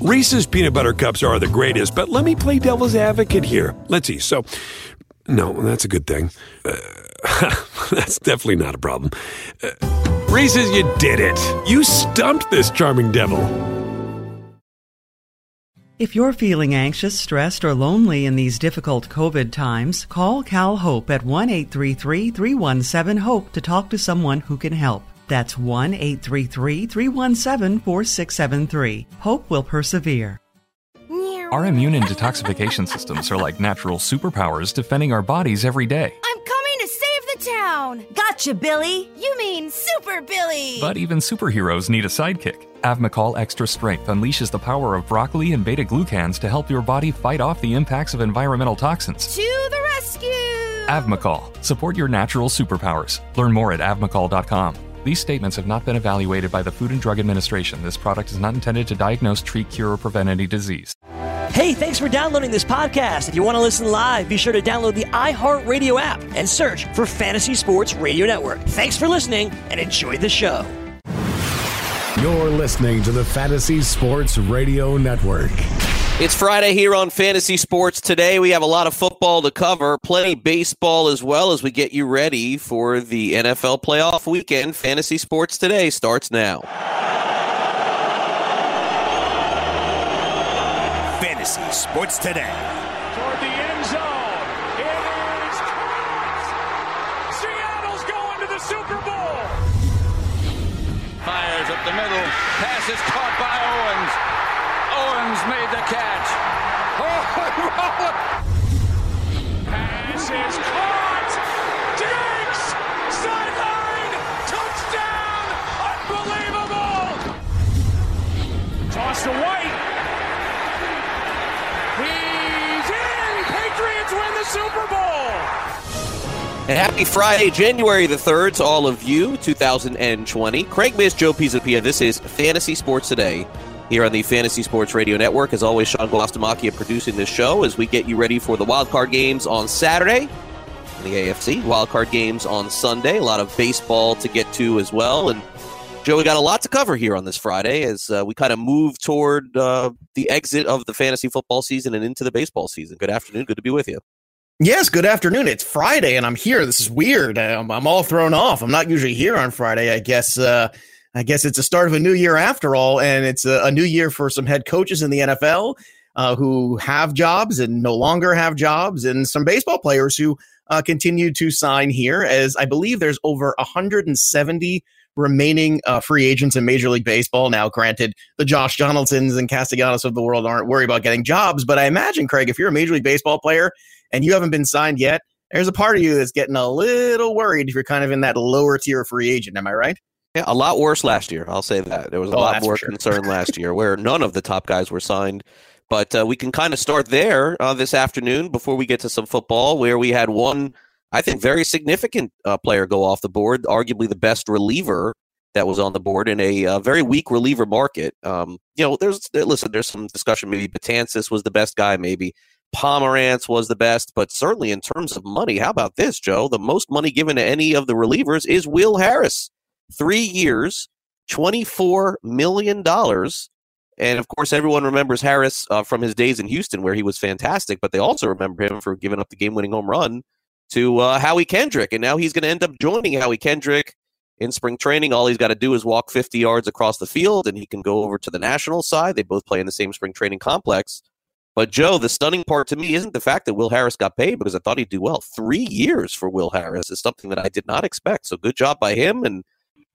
Reese's peanut butter cups are the greatest, but let me play devil's advocate here. Let's see. So, no, that's a good thing. Uh, that's definitely not a problem. Uh, Reese's, you did it. You stumped this charming devil. If you're feeling anxious, stressed, or lonely in these difficult COVID times, call Cal Hope at 1 833 317 HOPE to talk to someone who can help. That's 1 833 317 4673. Hope will persevere. Our immune and detoxification systems are like natural superpowers defending our bodies every day. I'm coming to save the town! Gotcha, Billy! You mean Super Billy! But even superheroes need a sidekick. Avmacol Extra Strength unleashes the power of broccoli and beta glucans to help your body fight off the impacts of environmental toxins. To the rescue! Avmacol. Support your natural superpowers. Learn more at avmacol.com. These statements have not been evaluated by the Food and Drug Administration. This product is not intended to diagnose, treat, cure, or prevent any disease. Hey, thanks for downloading this podcast. If you want to listen live, be sure to download the iHeartRadio app and search for Fantasy Sports Radio Network. Thanks for listening and enjoy the show. You're listening to the Fantasy Sports Radio Network. It's Friday here on Fantasy Sports. Today we have a lot of football to cover, plenty baseball as well as we get you ready for the NFL playoff weekend. Fantasy Sports Today starts now. Fantasy Sports Today. Toward the end zone. It is caught. Seattle's going to the Super Bowl. Fires up the middle. Pass is caught by Owens. Owens made the catch. Oh, Pass is caught. Diggs, sideline, touchdown, unbelievable. Toss to White. He's in. Patriots win the Super Bowl. And happy Friday, January the 3rd to all of you, 2020. Craig Mish, Joe Pisapia. This is Fantasy Sports Today here on the Fantasy Sports Radio Network. As always, Sean Guastamacchia producing this show as we get you ready for the wildcard games on Saturday in the AFC, wildcard games on Sunday. A lot of baseball to get to as well. And Joe, we got a lot to cover here on this Friday as uh, we kind of move toward uh, the exit of the fantasy football season and into the baseball season. Good afternoon. Good to be with you. Yes, good afternoon. It's Friday and I'm here. This is weird. I'm, I'm all thrown off. I'm not usually here on Friday. I guess uh, I guess it's a start of a new year after all, and it's a, a new year for some head coaches in the NFL uh, who have jobs and no longer have jobs, and some baseball players who uh, continue to sign here. As I believe there's over 170 remaining uh, free agents in Major League Baseball. Now, granted, the Josh Donaldsons and Castellanos of the world aren't worried about getting jobs, but I imagine, Craig, if you're a Major League Baseball player and you haven't been signed yet, there's a part of you that's getting a little worried if you're kind of in that lower tier free agent. Am I right? Yeah, a lot worse last year. I'll say that. There was a oh, lot more sure. concern last year where none of the top guys were signed. But uh, we can kind of start there uh, this afternoon before we get to some football, where we had one, I think, very significant uh, player go off the board, arguably the best reliever that was on the board in a uh, very weak reliever market. Um, you know, there's listen, there's some discussion. Maybe Betances was the best guy. Maybe Pomeranz was the best, but certainly in terms of money, how about this, Joe? The most money given to any of the relievers is Will Harris three years, $24 million. And of course, everyone remembers Harris uh, from his days in Houston, where he was fantastic, but they also remember him for giving up the game winning home run to uh, Howie Kendrick. And now he's going to end up joining Howie Kendrick in spring training. All he's got to do is walk 50 yards across the field, and he can go over to the national side. They both play in the same spring training complex. But Joe, the stunning part to me isn't the fact that Will Harris got paid because I thought he'd do well. Three years for Will Harris is something that I did not expect. So good job by him. And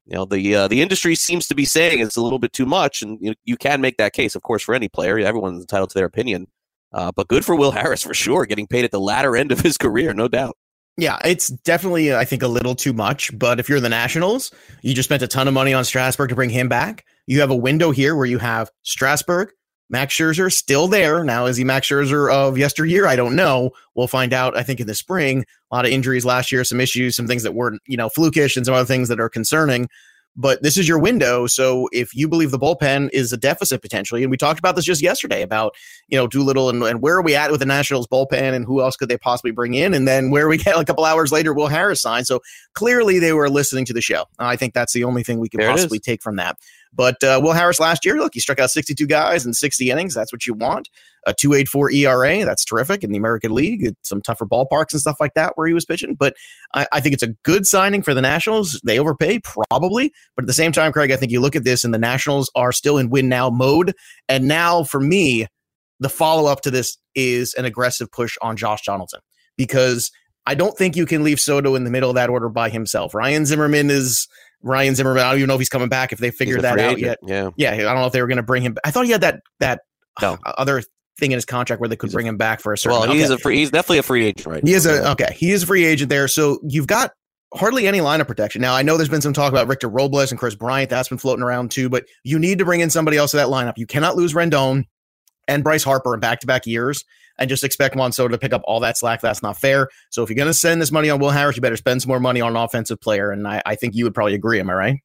you know the uh, the industry seems to be saying it's a little bit too much, and you, you can make that case, of course, for any player. Everyone's entitled to their opinion, uh, but good for Will Harris for sure, getting paid at the latter end of his career, no doubt. Yeah, it's definitely I think a little too much. But if you're the Nationals, you just spent a ton of money on Strasburg to bring him back. You have a window here where you have Strasburg, Max Scherzer still there. Now, is he Max Scherzer of yesteryear? I don't know. We'll find out, I think, in the spring. A lot of injuries last year, some issues, some things that were, you know, flukish and some other things that are concerning. But this is your window. So if you believe the bullpen is a deficit potentially, and we talked about this just yesterday about, you know, Doolittle and, and where are we at with the Nationals bullpen and who else could they possibly bring in? And then where we get a couple hours later, Will Harris sign. So clearly they were listening to the show. I think that's the only thing we can there possibly take from that. But uh, Will Harris last year, look, he struck out 62 guys in 60 innings. That's what you want. A 284 ERA, that's terrific in the American League. Some tougher ballparks and stuff like that where he was pitching. But I, I think it's a good signing for the Nationals. They overpay, probably. But at the same time, Craig, I think you look at this and the Nationals are still in win now mode. And now for me, the follow up to this is an aggressive push on Josh Donaldson because I don't think you can leave Soto in the middle of that order by himself. Ryan Zimmerman is Ryan Zimmerman. I don't even know if he's coming back if they figured that out agent. yet. Yeah, yeah. I don't know if they were going to bring him. I thought he had that that no. other thing in his contract where they could he's bring a, him back for a certain. Well, he's okay. a free. He's definitely a free agent, right? He is a okay. He is a free agent there. So you've got hardly any lineup protection. Now I know there's been some talk about Victor Robles and Kris Bryant. That's been floating around too. But you need to bring in somebody else to that lineup. You cannot lose Rendon and Bryce Harper in back to back years and just expect Juan Soto to pick up all that slack. That's not fair. So if you're going to spend this money on Will Harris, you better spend some more money on an offensive player. And I, I think you would probably agree. Am I right?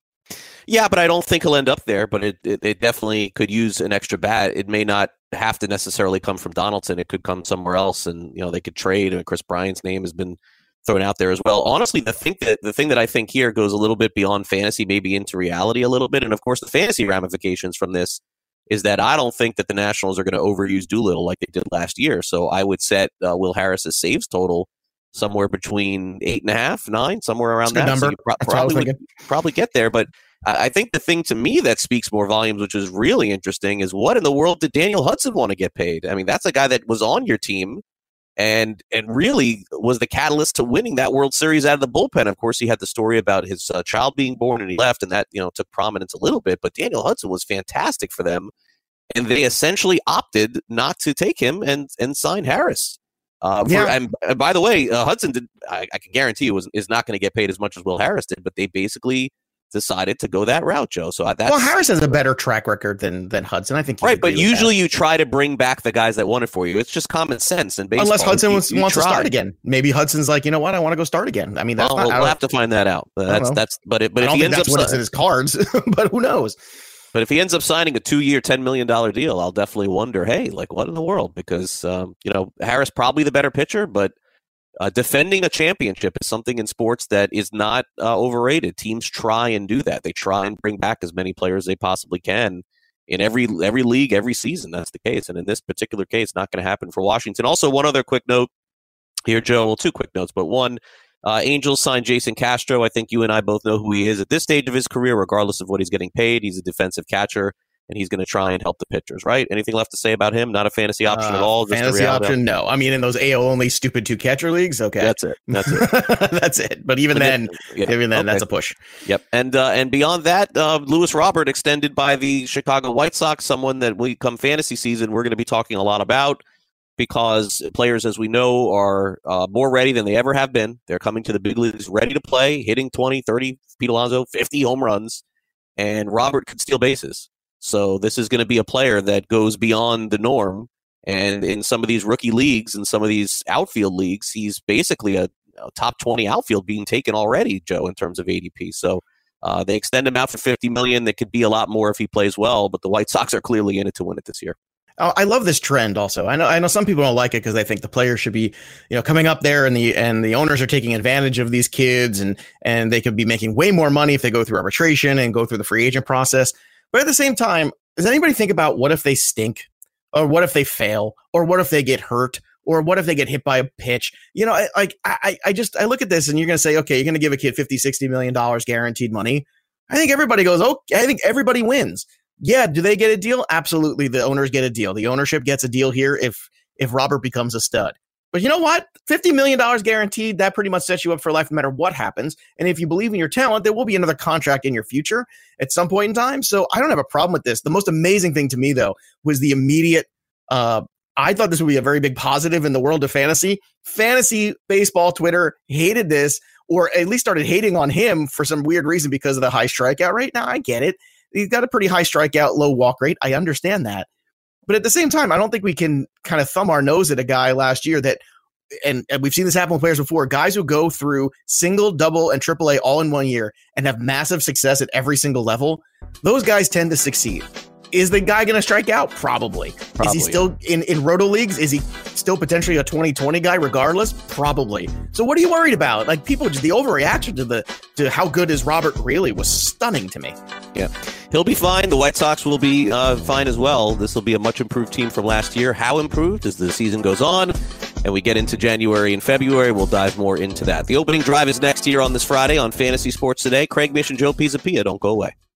Yeah, but I don't think he'll end up there. But it, it, it, definitely could use an extra bat. It may not have to necessarily come from Donaldson. It could come somewhere else, and you know they could trade. And Kris Bryant's name has been thrown out there as well. Honestly, the thing that the thing that I think here goes a little bit beyond fantasy, maybe into reality a little bit. And of course, the fantasy ramifications from this is that I don't think that the Nationals are going to overuse Doolittle like they did last year. So I would set uh, Will Harris's saves total somewhere between eight and a half, nine, somewhere around that. Number. So pro- probably would probably get there. But I think the thing to me that speaks more volumes, which is really interesting, is what in the world did Daniel Hudson want to get paid? I mean, that's a guy that was on your team and and really was the catalyst to winning that World Series out of the bullpen. Of course, he had the story about his uh, child being born and he left, and that you know took prominence a little bit. But Daniel Hudson was fantastic for them, and they essentially opted not to take him and and sign Harris. Uh, for, yeah. and, and, by the way, uh, Hudson did. I, I, can guarantee you was is not going to get paid as much as Will Harris did, but they basically decided to go that route, Joe. So that's well, Harris has a better track record than than Hudson. I think right, but usually that. you try to bring back the guys that won it for you. It's just common sense and unless Hudson you, wants, you wants to start again, maybe Hudson's like, you know what, I want to go start again. I mean, that's well, not, we'll have to find that out. That's that's but it, but if he ends that's up what it's in his cards, but who knows. But if he ends up signing a two-year, ten million dollar deal, I'll definitely wonder, hey, like what in the world? Because um, you know Harris probably the better pitcher, but uh, defending a championship is something in sports that is not uh, overrated. Teams try and do that. They try and bring back as many players as they possibly can in every every league, every season. That's the case, and in this particular case, not going to happen for Washington. Also, one other quick note here, Joe. Well, two quick notes, but one. Uh, Angels signed Jason Castro. I think you and I both know who he is at this stage of his career, regardless of what he's getting paid. He's a defensive catcher and he's going to try and help the pitchers, right? Anything left to say about him? Not a fantasy option uh, at all. fantasy option? No. I mean, in those AL only stupid two catcher leagues, okay, that's it. That's it. that's it. But even then, yeah, even then, okay. that's a push. Yep. And uh, and beyond that, uh, Luis Robert extended by the Chicago White Sox, someone that we come fantasy season we're going to be talking a lot about. Because players, as we know, are uh, more ready than they ever have been. They're coming to the big leagues ready to play, hitting 20, 30, Pete Alonso, 50 home runs. And Robert could steal bases. So this is going to be a player that goes beyond the norm. And in some of these rookie leagues and some of these outfield leagues, he's basically a, a top 20 outfield being taken already, Joe, in terms of ADP. So uh, they extend him out for 50 million. That could be a lot more if he plays well, but the White Sox are clearly in it to win it this year. Oh, I love this trend. Also, I know I know some people don't like it because they think the players should be, you know, coming up there and the and the owners are taking advantage of these kids and and they could be making way more money if they go through arbitration and go through the free agent process. But at the same time, does anybody think about what if they stink? Or what if they fail? Or what if they get hurt? Or what if they get hit by a pitch? You know, like I, I just I look at this and you're going to say, okay, you're going to give a kid 50, 60 million dollars guaranteed money. I think everybody goes, okay, I think everybody wins. Yeah, do they get a deal? Absolutely, the owners get a deal. The ownership gets a deal here if if Robert becomes a stud. But you know what? $50 million guaranteed, that pretty much sets you up for life no matter what happens. And if you believe in your talent, there will be another contract in your future at some point in time. So I don't have a problem with this. The most amazing thing to me, though, was the immediate. Uh, I thought this would be a very big positive in the world of fantasy. Fantasy baseball Twitter hated this, or at least started hating on him for some weird reason because of the high strikeout rate. Now, I get it. He's got a pretty high strikeout, low walk rate. I understand that. But at the same time, I don't think we can kind of thumb our nose at a guy last year that, and, and we've seen this happen with players before, guys who go through single, double, and triple A all in one year and have massive success at every single level. Those guys tend to succeed. Is the guy going to strike out? Probably. Probably. Is he still in, in roto leagues? Is he still potentially a 2020 guy regardless? Probably. So what are you worried about? Like people just the overreaction to the to how good is Robert really was stunning to me. Yeah. he'll be fine. The White Sox will be uh, fine as well. This will be a much improved team from last year. How improved as the season goes on and we get into January and February, we'll dive more into that. The opening drive is next year on this Friday on Fantasy Sports Today. Craig Mish and Joe Pisapia. Don't go away.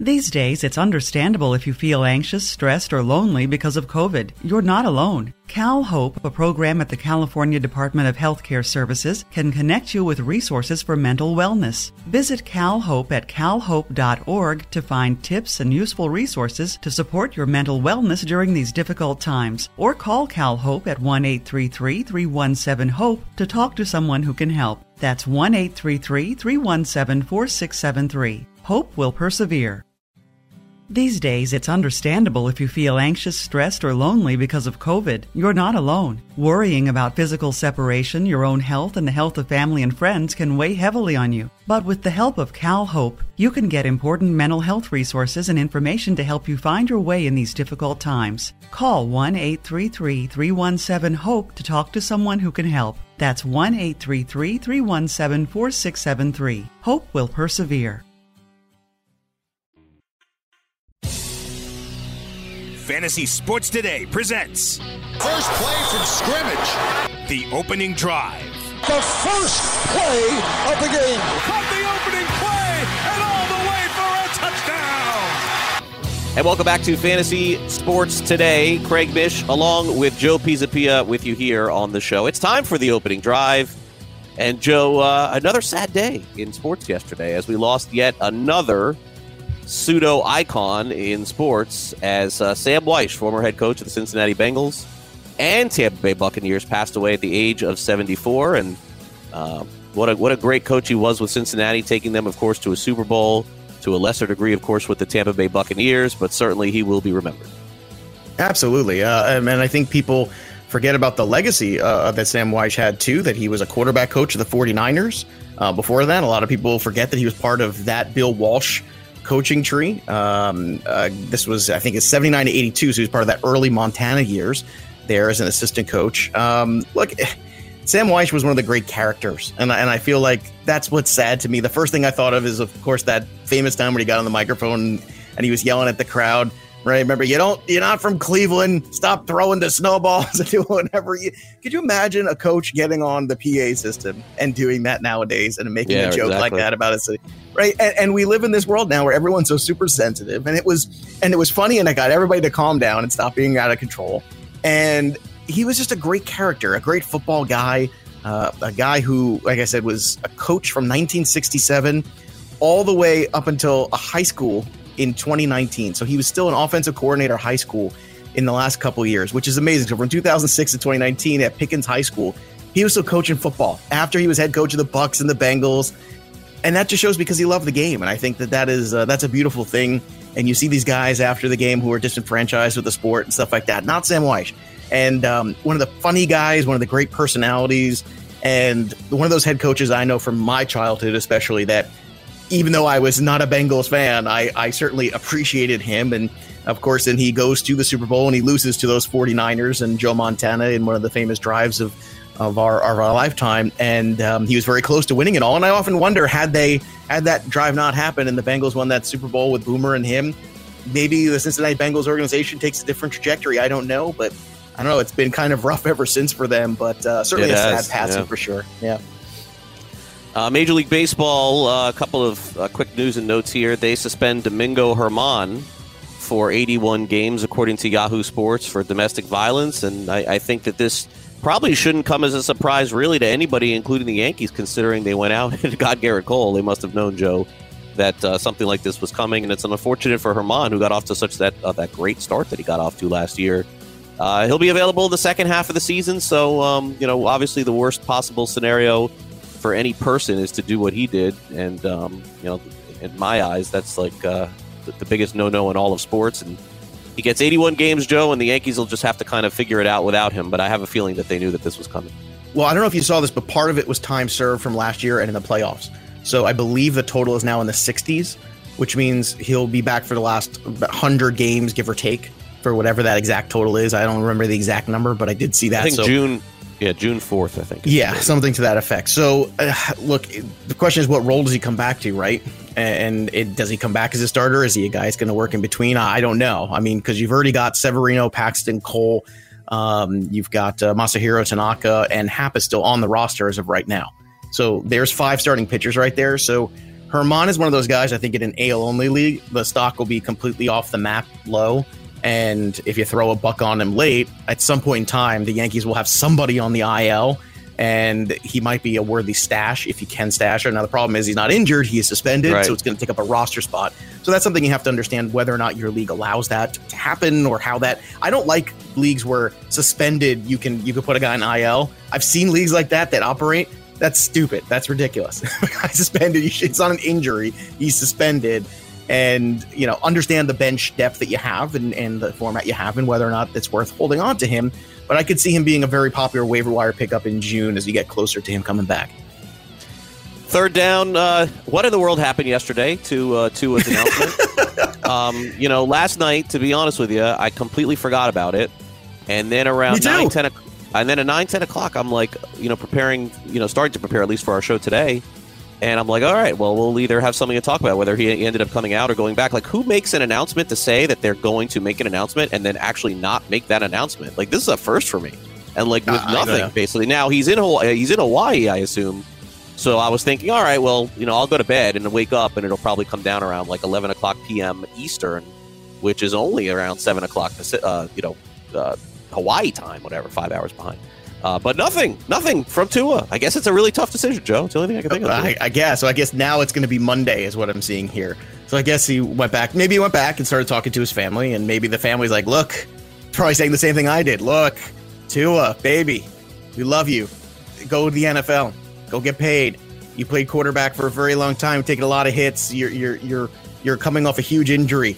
These days, it's understandable if you feel anxious, stressed, or lonely because of COVID. You're not alone. Cal Hope, a program at the California Department of Healthcare Services, can connect you with resources for mental wellness. Visit CalHope at calhope.org to find tips and useful resources to support your mental wellness during these difficult times. Or call Cal Hope at 1 833 317 HOPE to talk to someone who can help. That's 1 833 317 4673. Hope will persevere. These days, it's understandable if you feel anxious, stressed, or lonely because of COVID. You're not alone. Worrying about physical separation, your own health, and the health of family and friends can weigh heavily on you. But with the help of Cal Hope, you can get important mental health resources and information to help you find your way in these difficult times. Call 1 833 317 HOPE to talk to someone who can help. That's 1 833 317 4673. Hope will persevere. Fantasy Sports Today presents First play from scrimmage. The opening drive. The first play of the game. Caught the opening play and all the way for a touchdown. And welcome back to Fantasy Sports Today. Craig Mish along with Joe Pisapia with you here on the show. It's time for the opening drive. And Joe, uh, another sad day in sports yesterday as we lost yet another pseudo icon in sports as uh, Sam Wyche, former head coach of the Cincinnati Bengals and Tampa Bay Buccaneers, passed away at the age of 74. And uh, what a what a great coach he was with Cincinnati, taking them, of course, to a Super Bowl. To a lesser degree, of course, with the Tampa Bay Buccaneers, but certainly he will be remembered. Absolutely, uh, and I think people forget about the legacy uh, that Sam Wyche had too. That he was a quarterback coach of the 49ers. Uh, before that, a lot of people forget that he was part of that Bill Walsh coaching tree. Um, uh, this was, I think, it's 79 to 82, so he was part of that early Montana years there as an assistant coach. Um, look, Sam Wyche was one of the great characters, and and I feel like that's what's sad to me. The first thing I thought of is, of course, that famous time when he got on the microphone and he was yelling at the crowd. Right, remember you don't you're not from Cleveland. Stop throwing the snowballs and doing whatever you. Could you imagine a coach getting on the PA system and doing that nowadays and making Yeah, a joke exactly. like that about it? right? And, and we live in this world now where everyone's so super sensitive, and it was and it was funny, and I got everybody to calm down and stop being out of control. And he was just a great character, a great football guy, uh, a guy who, like I said, was a coach from 1967 all the way up until a high school in 2019. So he was still an offensive coordinator high school in the last couple years, which is amazing. So from 2006 to 2019 at Pickens High School, he was still coaching football after he was head coach of the Bucks and the Bengals, and that just shows because he loved the game. And I think that that is uh, that's a beautiful thing. And you see these guys after the game who are disenfranchised with the sport and stuff like that. Not Sam Wyche, and um, one of the funny guys, one of the great personalities, and one of those head coaches I know from my childhood, especially that even though I was not a Bengals fan, I, I certainly appreciated him. And of course, then he goes to the Super Bowl and he loses to those 49ers and Joe Montana in one of the famous drives of, of our, of our lifetime. And um, he was very close to winning it all. And I often wonder had they had that drive not happened and the Bengals won that Super Bowl with Boomer and him, maybe the Cincinnati Bengals organization takes a different trajectory. I don't know, but I don't know. It's been kind of rough ever since for them, but uh, certainly It a has, sad passing yeah. for sure. Yeah. Uh, Major League Baseball, uh, a couple of uh, quick news and notes here. They suspend Domingo Germán for 81 games, according to Yahoo Sports, for domestic violence. And I, I think that this probably shouldn't come as a surprise, really, to anybody, including the Yankees, considering they went out and got Gerrit Cole. They must have known, Joe, that uh, something like this was coming. And it's unfortunate for Germán, who got off to such that uh, that great start that he got off to last year. Uh, he'll be available the second half of the season. So, um, you know, obviously the worst possible scenario for any person is to do what he did. And, um, you know, in my eyes, that's like, uh, the, the biggest no-no in all of sports. And he gets 81 games, Joe, and the Yankees will just have to kind of figure it out without him. But I have a feeling that they knew that this was coming. Well, I don't know if you saw this, but part of it was time served from last year and in the playoffs. So I believe the total is now in the 60s, which means he'll be back for the last 100 games, give or take, for whatever that exact total is. I don't remember the exact number, but I did see that. I think so, June, yeah, June 4th, I think. Yeah, something to that effect. So, uh, look, the question is, what role does he come back to, right? And it, does he come back as a starter? Is he a guy that's going to work in between? I don't know. I mean, because you've already got Severino, Paxton, Cole. Um, you've got uh, Masahiro Tanaka and Happ is still on the roster as of right now. So there's five starting pitchers right there. So Germán is one of those guys. I think in an AL only league, the stock will be completely off the map low. And if you throw a buck on him late, at some point in time, the Yankees will have somebody on the IL and he might be a worthy stash if you can stash him. Now, the problem is he's not injured, he is suspended, right. so it's going to take up a roster spot. So that's something you have to understand whether or not your league allows that to happen or how that. I don't like leagues where suspended you can you can put a guy in IL. I've seen leagues like that that operate. That's stupid. That's ridiculous. guy suspended. It's not an injury. He's suspended and you know understand the bench depth that you have and, and the format you have and whether or not it's worth holding on to him. But i could see him being a very popular waiver wire pickup in june as you get closer to him coming back. Third down uh, what in the world happened yesterday to uh, to his announcement? Um, you know last night to be honest with you i completely forgot about it. And then around 9 10 and then at 9 10 o'clock i'm like you know preparing you know starting to prepare at least for our show today and I'm like, all right, well, we'll either have something to talk about, whether he ended up coming out or going back. Like, who makes an announcement to say that they're going to make an announcement and then actually not make that announcement? Like, this is a first for me. And like with uh, nothing, basically. Now he's in Hawaii, he's in Hawaii, I assume. So I was thinking, all right, well, you know, I'll go to bed and wake up, and it'll probably come down around like 11 o'clock p.m. Eastern, which is only around seven o'clock, uh, you know, uh, Hawaii time, whatever, five hours behind. Uh, but nothing, nothing from Tua. I guess it's a really tough decision, Joe. It's the only thing I can think of. I, I guess. So I guess now it's going to be Monday, is what I'm seeing here. So I guess he went back. Maybe he went back and started talking to his family, and maybe the family's like, "Look," probably saying the same thing I did. Look, Tua, baby, we love you. Go to the NFL. Go get paid. You played quarterback for a very long time, taking a lot of hits. You're you're you're you're coming off a huge injury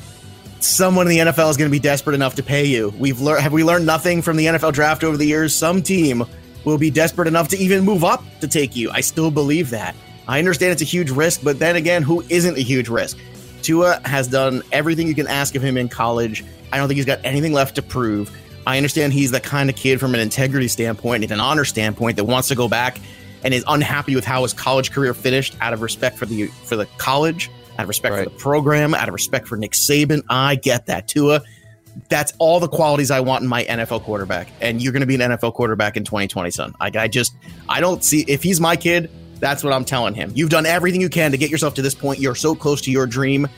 someone in the NFL is going to be desperate enough to pay you. We've learned have we learned nothing from the NFL draft over the years? Some team will be desperate enough to even move up to take you. I still believe that. I understand it's a huge risk, but then again, who isn't a huge risk? Tua has done everything you can ask of him in college. I don't think he's got anything left to prove. I understand he's the kind of kid from an integrity standpoint and an honor standpoint that wants to go back and is unhappy with how his college career finished out of respect for the for the college out of respect right. for the program, out of respect for Nick Saban. I get that. Tua, that's all the qualities I want in my NFL quarterback. And you're going to be an NFL quarterback in 2020, son. I, I just, I don't see, if he's my kid, that's what I'm telling him. You've done everything you can to get yourself to this point. You're so close to your dream.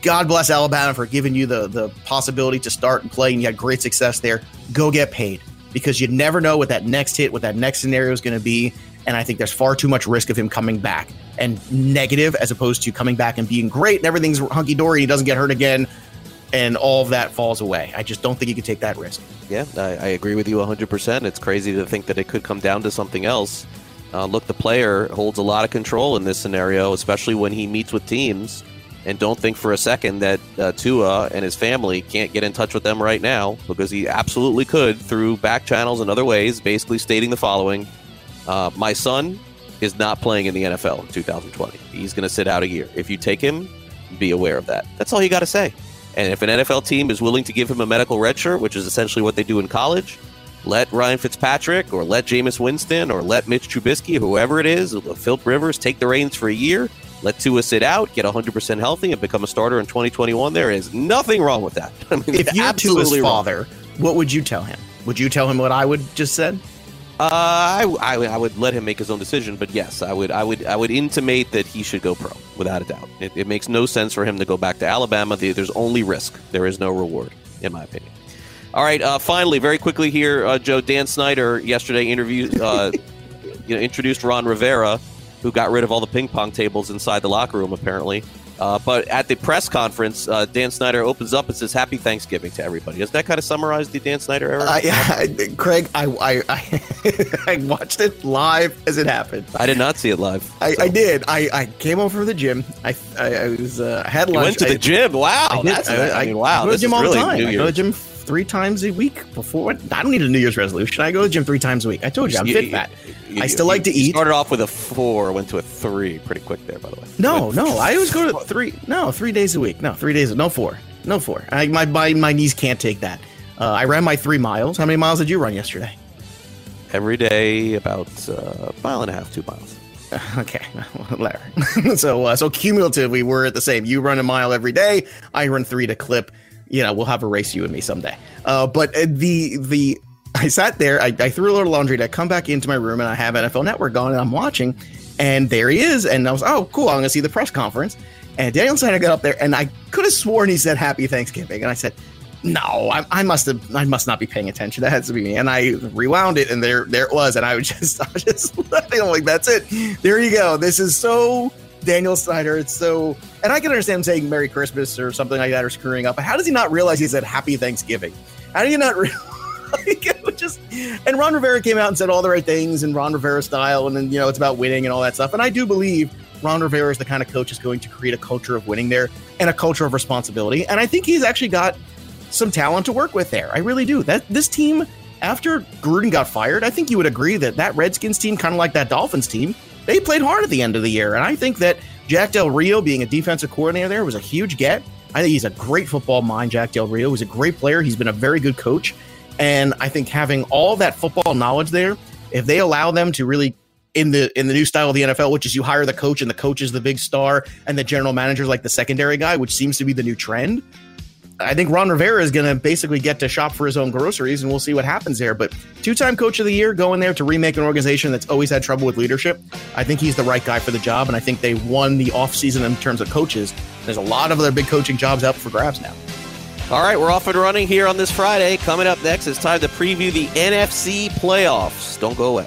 God bless Alabama for giving you the the possibility to start and play, and you had great success there. Go get paid because you never know what that next hit, what that next scenario is going to be. And I think there's far too much risk of him coming back and negative as opposed to coming back and being great and everything's hunky dory. He doesn't get hurt again and all of that falls away. I just don't think you can take that risk. Yeah, I, I agree with you 100%. It's crazy to think that it could come down to something else. Uh, look, the player holds a lot of control in this scenario, especially when he meets with teams. And don't think for a second that uh, Tua and his family can't get in touch with them right now because he absolutely could through back channels and other ways, basically stating the following uh, My son is not playing in the NFL in 2020. He's going to sit out a year. If you take him, be aware of that. That's all you got to say. And if an NFL team is willing to give him a medical red shirt, which is essentially what they do in college, let Ryan Fitzpatrick or let Jameis Winston or let Mitch Trubisky, whoever it is, Philip Rivers take the reins for a year. Let Tua sit out, get 100% healthy, and become a starter in 2021. There is nothing wrong with that. I mean, if you're Tua's father, what would you tell him? Would you tell him what I would just said? Uh, I, I, I, would let him make his own decision, but yes, I would I would I would intimate that he should go pro without a doubt. It, it makes no sense for him to go back to Alabama. There's only risk. There is no reward, in my opinion. All right, uh, finally, very quickly here, uh, Joe Dan Snyder yesterday interviewed, uh, you know, introduced Ron Rivera, who got rid of all the ping pong tables inside the locker room apparently, Uh, but at the press conference, uh, Dan Snyder opens up and says "Happy Thanksgiving" to everybody. Does that kind of summarize the Dan Snyder era? I, I, Craig, I, I, I watched it live as it happened. I did not see it live. I, so. I did. I, I came over from the gym. I I, was uh, I had lunch. You went to the gym. Wow, I, that's I, mean, wow. I go to the gym all really the time. I go to the gym three times a week before. I don't need a New Year's resolution. I go to the gym three times a week. I told you I'm you, fit fat. I still like to eat. Started off with a four, went to a three, pretty quick there, by the way. No, no, I always go to three. No, three days a week. No, three days. No four. No four. I, my, my my knees can't take that. Uh, I ran my three miles. How many miles did you run yesterday? Every day, about uh, a mile and a half, two miles. Okay, Larry. so uh, so cumulatively, we're at the same. You run a mile every day. I run three to clip. You know, we'll have a race you and me someday. Uh, but uh, the the I sat there, I, I threw a little laundry, I come back into my room, and I have NFL Network on, and I'm watching, and there he is, and I was, oh, cool, I'm gonna see the press conference. And Daniel Snyder got up there, and I could have sworn he said Happy Thanksgiving, and I said, no, I, I, must have, I must not be paying attention. That has to be me. And I rewound it, and there, there it was, and I was just, I was just. I'm like, that's it. There you go. This is so Daniel Snyder. It's so, and I can understand him saying Merry Christmas or something like that or screwing up. But how does he not realize he said Happy Thanksgiving? How do you not realize? just and Ron Rivera came out and said all the right things in Ron Rivera style, and then you know it's about winning and all that stuff. And I do believe Ron Rivera is the kind of coach is going to create a culture of winning there and a culture of responsibility. And I think he's actually got some talent to work with there. I really do. That this team, after Gruden got fired, I think you would agree that that Redskins team, kind of like that Dolphins team, they played hard at the end of the year. And I think that Jack Del Rio being a defensive coordinator there was a huge get. I think he's a great football mind, Jack Del Rio. He's a great player. He's been a very good coach. And I think having all that football knowledge there, if they allow them to really in the in the new style of the NFL, which is you hire the coach and the coach is the big star and the general manager is like the secondary guy, which seems to be the new trend. I think Ron Rivera is going to basically get to shop for his own groceries, and we'll see what happens there. But two-time coach of the year, going there to remake an organization that's always had trouble with leadership, I think he's the right guy for the job, and I think they won the offseason in terms of coaches. There's a lot of other big coaching jobs up for grabs now. All right, we're off and running here on this Friday. Coming up next, it's time to preview the NFC playoffs. Don't go away.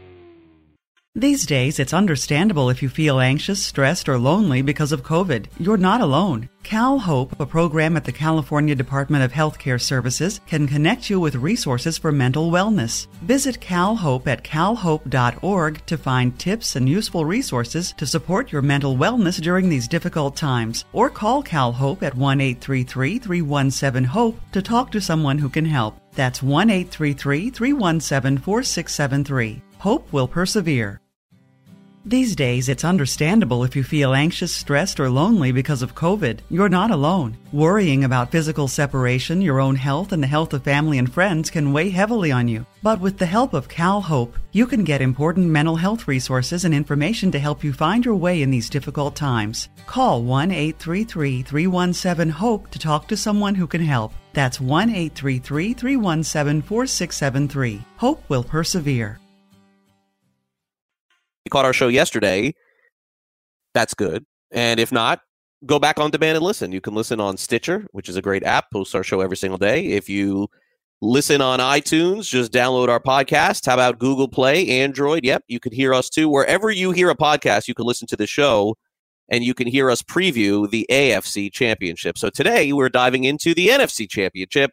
These days, it's understandable if you feel anxious, stressed, or lonely because of COVID. You're not alone. Cal Hope, a program at the California Department of Healthcare Services, can connect you with resources for mental wellness. Visit CalHope at calhope.org to find tips and useful resources to support your mental wellness during these difficult times. Or call Cal Hope at 1 833 317 HOPE to talk to someone who can help. That's 1 833 317 4673. Hope will persevere. These days, it's understandable if you feel anxious, stressed, or lonely because of COVID. You're not alone. Worrying about physical separation, your own health, and the health of family and friends can weigh heavily on you. But with the help of Cal Hope, you can get important mental health resources and information to help you find your way in these difficult times. Call 1 833 317 HOPE to talk to someone who can help. That's 1 833 317 4673. Hope will persevere caught our show yesterday, that's good. And if not, go back on demand and listen. You can listen on Stitcher, which is a great app, posts our show every single day. If you listen on iTunes, just download our podcast. How about Google Play, Android? Yep, you can hear us too. Wherever you hear a podcast, you can listen to the show and you can hear us preview the AFC Championship. So today we're diving into the NFC Championship.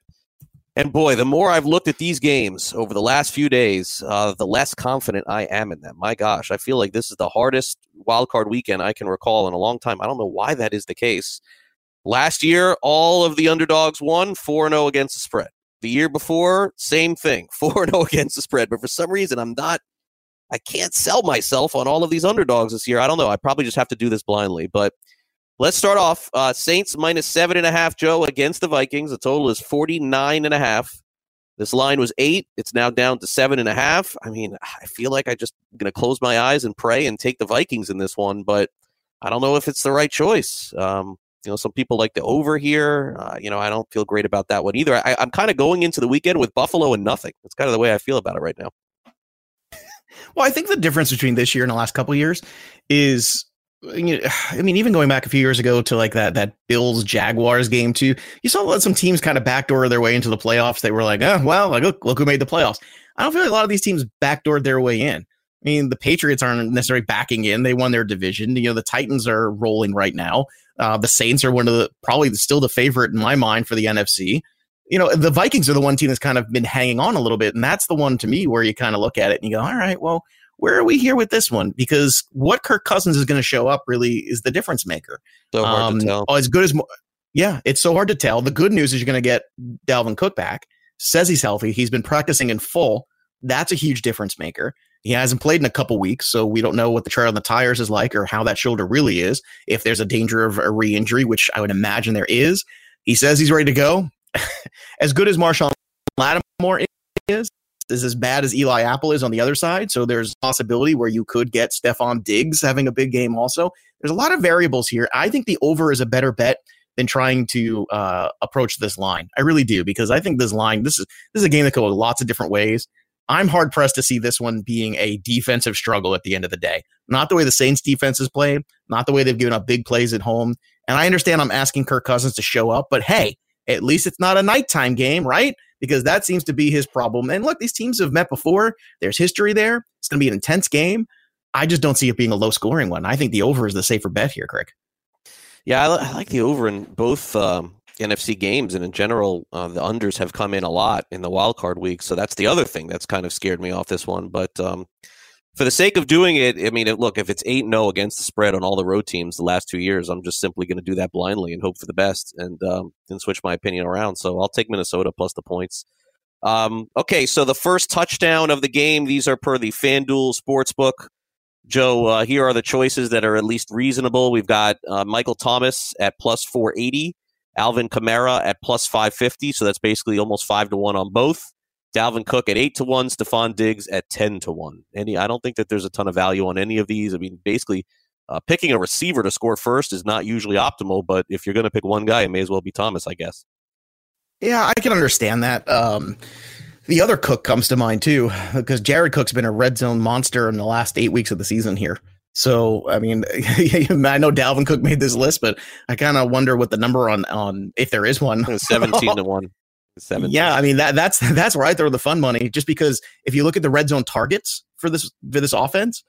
And boy, the more I've looked at these games over the last few days, uh, the less confident I am in them. My gosh, I feel like this is the hardest wild card weekend I can recall in a long time. I don't know why that is the case. Last year, all of the underdogs won 4 0 against the spread. The year before, same thing 4 0 against the spread. But for some reason, I'm not, I can't sell myself on all of these underdogs this year. I don't know. I probably just have to do this blindly. But Let's start off. Uh, Saints minus seven and a half, Joe, against the Vikings. The total is 49 and a half. This line was eight. It's now down to seven and a half. I mean, I feel like I just going to close my eyes and pray and take the Vikings in this one, but I don't know if it's the right choice. Um, you know, some people like the over here. Uh, you know, I don't feel great about that one either. I, I'm kind of going into the weekend with Buffalo and nothing. That's kind of the way I feel about it right now. Well, I think the difference between this year and the last couple years is I mean, even going back a few years ago to like that that Bills Jaguars game too, you saw some teams kind of backdoor their way into the playoffs. They were like, oh well, like look, look who made the playoffs. I don't feel like a lot of these teams backdoored their way in. I mean, the Patriots aren't necessarily backing in; they won their division. You know, the Titans are rolling right now. Uh, the Saints are one of the probably still the favorite in my mind for the NFC. You know, the Vikings are the one team that's kind of been hanging on a little bit, and that's the one to me where you kind of look at it and you go, all right, well where are we here with this one? Because what Kirk Cousins is going to show up really is the difference maker. So hard um, to tell. Oh, as good as, yeah, it's so hard to tell. The good news is you're going to get Dalvin Cook back. Says he's healthy. He's been practicing in full. That's a huge difference maker. He hasn't played in a couple weeks, so we don't know what the tread on the tires is like or how that shoulder really is. If there's a danger of a re-injury, which I would imagine there is, he says he's ready to go. as good as Marshon Lattimore is, is as bad as Eli Apple is on the other side. So there's possibility where you could get Stefon Diggs having a big game also. There's a lot of variables here. I think the over is a better bet than trying to uh, approach this line. I really do because I think this line this is this is a game that could go lots of different ways. I'm hard pressed to see this one being a defensive struggle at the end of the day. Not the way the Saints defense is played, not the way they've given up big plays at home. And I understand I'm asking Kirk Cousins to show up, but hey, at least it's not a nighttime game, right? Because that seems to be his problem. And look, these teams have met before. There's history there. It's going to be an intense game. I just don't see it being a low scoring one. I think the over is the safer bet here, Craig. Yeah, I, I like the over in both um, NFC games, and in general, uh, the unders have come in a lot in the wild card week. So that's the other thing that's kind of scared me off this one. But um, for the sake of doing it, I mean, look, if it's 8 0 against the spread on all the road teams the last two years, I'm just simply going to do that blindly and hope for the best and um, switch my opinion around. So I'll take Minnesota plus the points. Um, okay, so the first touchdown of the game, these are per the FanDuel Sportsbook. Joe, uh, here are the choices that are at least reasonable. We've got uh, Michael Thomas at plus 480, Alvin Kamara at plus 550. So that's basically almost 5 to 1 on both. Dalvin Cook at eight to one, Stefon Diggs at ten to one. Any, I don't think that there's a ton of value on any of these. I mean, basically, uh, picking a receiver to score first is not usually optimal, but if you're going to pick one guy, it may as well be Thomas, I guess. Yeah, I can understand that. Um, the other Cook comes to mind too, because Jared Cook's been a red zone monster in the last eight weeks of the season here. So, I mean, I know Dalvin Cook made this list, but I kind of wonder what the number on on if there is one. Seventeen to one. Seven. Yeah, I mean that that's that's where I throw the fun money. Just because if you look at the red zone targets for this for this offense,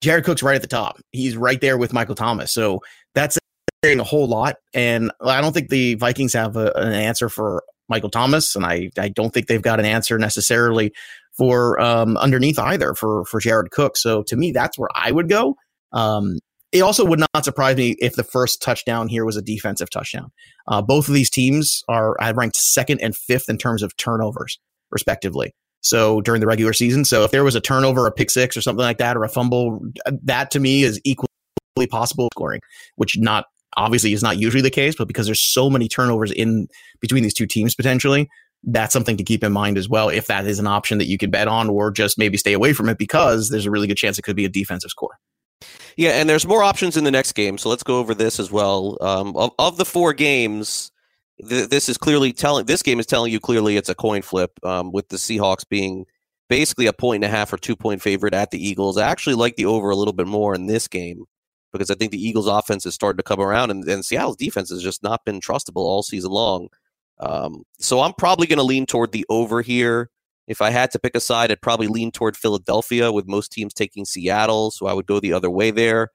Jared Cook's right at the top. He's right there with Michael Thomas. So that's saying a whole lot. And I don't think the Vikings have a, an answer for Michael Thomas, and I I don't think they've got an answer necessarily for um, underneath either for for Jared Cook. So to me, that's where I would go. Um, it also would not surprise me if the first touchdown here was a defensive touchdown. Uh, both of these teams are I ranked second and fifth in terms of turnovers, respectively. So during the regular season, so if there was a turnover, a pick six, or something like that, or a fumble, that to me is equally possible scoring, which not obviously is not usually the case, but because there's so many turnovers in between these two teams potentially, that's something to keep in mind as well. If that is an option that you could bet on, or just maybe stay away from it because there's a really good chance it could be a defensive score. Yeah, and there's more options in the next game, so let's go over this as well. Um, of, of the four games, th- this is clearly telling. This game is telling you clearly it's a coin flip. Um, with the Seahawks being basically a point and a half or two point favorite at the Eagles. I actually like the over a little bit more in this game because I think the Eagles' offense is starting to come around, and, and Seattle's defense has just not been trustable all season long. Um, so I'm probably going to lean toward the over here. If I had to pick a side, I'd probably lean toward Philadelphia, with most teams taking Seattle. So I would go the other way there.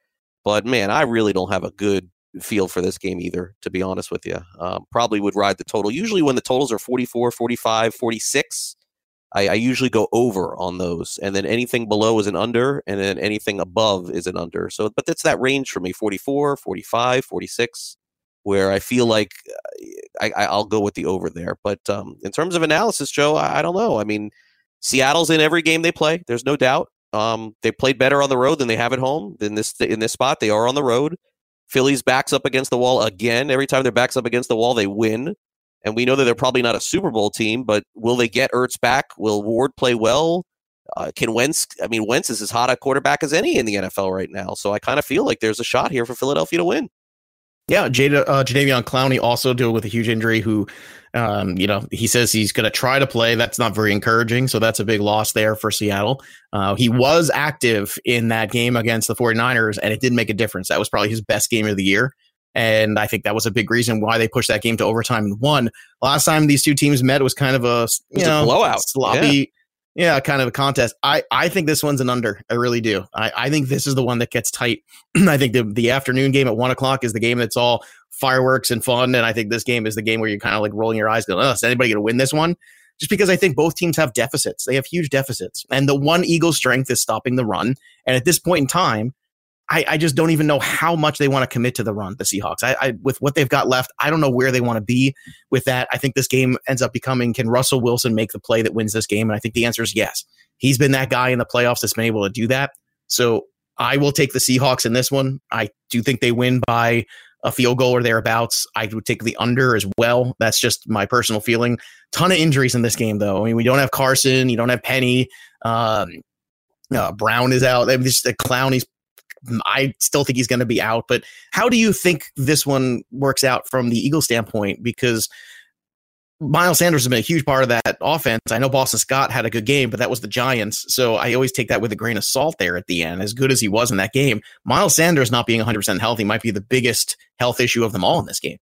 But man, I really don't have a good feel for this game either, to be honest with you. Um, probably would ride the total. Usually, when the totals are 44, 45, 46, I, I, usually go over on those. And then anything below is an under, and then anything above is an under. So, but that's that range for me 44, 45, 46 where I feel like uh, I, will go with the over there. But um, in terms of analysis, Joe, I, I, don't know. I mean, Seattle's in every game they play. There's no doubt. Um, they played better on the road than they have at home. In this in this spot, they are on the road. Phillies backs up against the wall again. Every time their backs up against the wall, they win. And we know that they're probably not a Super Bowl team, but will they get Ertz back? Will Ward play well? uh, can Wentz? I mean, Wentz is as hot a quarterback as any in the NFL right now. So I kind of feel like there's a shot here for Philadelphia to win. Yeah, Jada, uh, Jadeveon Clowney also deal with a huge injury. Who, um, you know, he says he's going to try to play. That's not very encouraging. So that's a big loss there for Seattle. Uh, he was active in that game against the 49ers, and it did make a difference. That was probably his best game of the year. And I think that was a big reason why they pushed that game to overtime and won. Last time these two teams met, was kind of a you know a blowout, sloppy, yeah. Yeah. kind of a contest. I I think this one's an under. I really do. I I think this is the one that gets tight. I think the the afternoon game at one o'clock is the game that's all fireworks and fun, and I think this game is the game where you're kind of like rolling your eyes, going, "Oh, is anybody going to win this one?" Just because I think both teams have deficits. They have huge deficits, and the one Eagles' strength is stopping the run. And at this point in time, I, I, just don't even know how much they want to commit to the run, the Seahawks. I, I, with what they've got left, I don't know where they want to be with that. I think this game ends up becoming can Russell Wilson make the play that wins this game? And I think the answer is yes. He's been that guy in the playoffs that's been able to do that. So I will take the Seahawks in this one. I do think they win by a field goal or thereabouts. I would take the under as well. That's just my personal feeling. Ton of injuries in this game, though. I mean, we don't have Carson, you don't have Penny. Um, uh, Brown is out. I mean, this, the Clowney's I still think he's going to be out. But how do you think this one works out from the Eagle standpoint? Because Miles Sanders has been a huge part of that offense. I know Boston Scott had a good game, but that was the Giants. So I always take that with a grain of salt there at the end. As good as he was in that game, Miles Sanders not being 100% healthy might be the biggest health issue of them all in this game.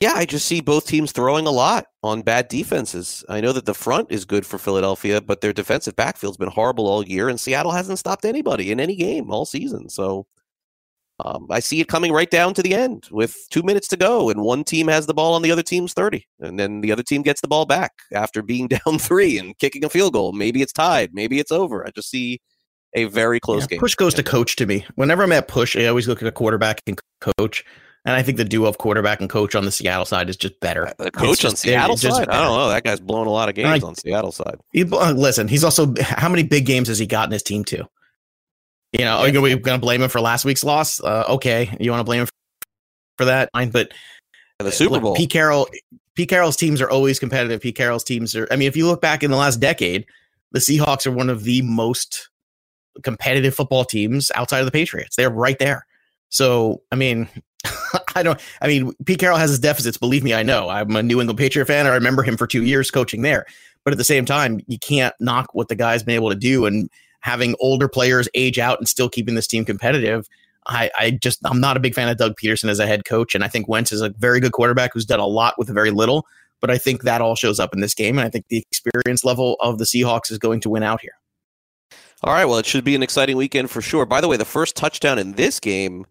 Yeah, I just see both teams throwing a lot on bad defenses. I know that the front is good for Philadelphia, but their defensive backfield's been horrible all year, and Seattle hasn't stopped anybody in any game all season. So um, I see it coming right down to the end with two minutes to go, and one team has the ball on the other team's 30, and then the other team gets the ball back after being down three and kicking a field goal. Maybe it's tied, maybe it's over. I just see a very close yeah, game. Push goes to coach to me. Whenever I'm at push, I always look at a quarterback and coach. And I think the duo of quarterback and coach on the Seattle side is just better. The coach on Seattle side? I don't know. That guy's blown a lot of games on Seattle side. He, uh, listen, he's also how many big games has he gotten his team to? You know, yeah. are we going to blame him for last week's loss? Uh, okay, you want to blame him for that? Fine, but the Super Bowl. Pete Carroll, Pete Carroll's teams are always competitive. Pete Carroll's teams are. I mean, if you look back in the last decade, the Seahawks are one of the most competitive football teams outside of the Patriots. They're right there. So, I mean, I don't. I mean, Pete Carroll has his deficits. Believe me, I know. I'm a New England Patriot fan. I remember him for two years coaching there. But at the same time, you can't knock what the guy's been able to do. And having older players age out and still keeping this team competitive, I, I just I'm not a big fan of Doug Pederson as a head coach. And I think Wentz is a very good quarterback who's done a lot with very little. But I think that all shows up in this game, and I think the experience level of the Seahawks is going to win out here. All right. Well, it should be an exciting weekend for sure. By the way, the first touchdown in this game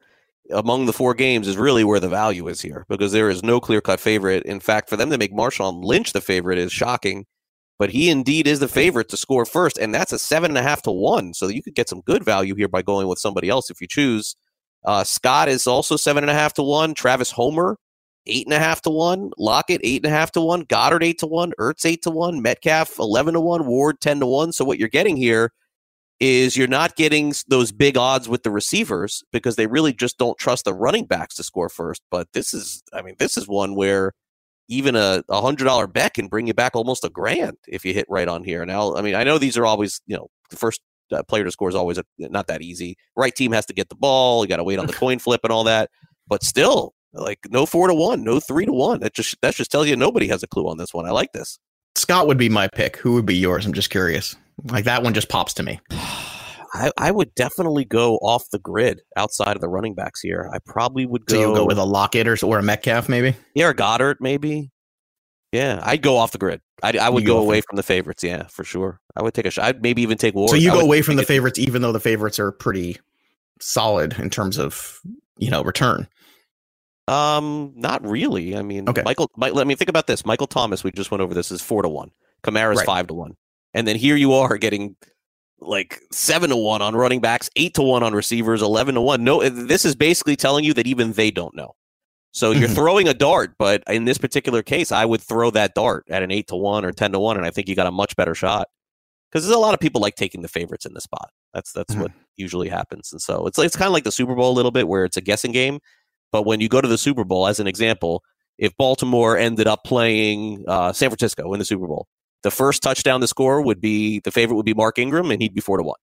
among the four games is really where the value is here because there is no clear cut favorite. In fact, for them to make Marshawn Lynch the favorite is shocking, but he indeed is the favorite to score first, and that's a seven and a half to one. So you could get some good value here by going with somebody else if you choose. Uh, Scott is also seven and a half to one. Travis Homer, eight and a half to one. Lockett, eight and a half to one. Goedert, eight to one. Ertz, eight to one. Metcalf, 11 to one. Ward, 10 to one. So what you're getting here is you're not getting those big odds with the receivers because they really just don't trust the running backs to score first. But this is, I mean, this is one where even a, a hundred dollar bet can bring you back almost a grand if you hit right on here. Now, I I mean, I know these are always, you know, the first uh, player to score is always a, not that easy. Right team has to get the ball. You got to wait on the coin flip and all that. But still, like no four to one, no three to one. That just that just tells you nobody has a clue on this one. I like this. Scott would be my pick. Who would be yours? I'm just curious. Like that one just pops to me. I, I, would definitely go off the grid outside of the running backs here. I probably would go. So you go with a Lockett or, or a Metcalf, maybe? Yeah, or Goedert, maybe. Yeah, I'd go off the grid. I, I would go, go, away from the favorites. Yeah, for sure. I would take a shot. I'd maybe even take Ward. So you go away from the favorites, even though the favorites are pretty solid in terms of you know return. Um, not really. I mean, okay. Michael. My, let me think about this. Michael Thomas. We just went over this. Is four to one. Kamara's right. five to one. And then here you are getting like seven to one on running backs, eight to one on receivers, eleven to one. No, this is basically telling you that even they don't know. So you're mm-hmm. throwing a dart, but in this particular case, I would throw that dart at an eight to one or ten to one, and I think you got a much better shot. Because there's a lot of people like taking the favorites in the spot. That's that's mm-hmm. what usually happens, and so it's it's kind of like the Super Bowl a little bit, where it's a guessing game. But when you go to the Super Bowl, as an example, if Baltimore ended up playing uh, San Francisco in the Super Bowl, the first touchdown to score would be the favorite would be Mark Ingram, and he'd be four to one.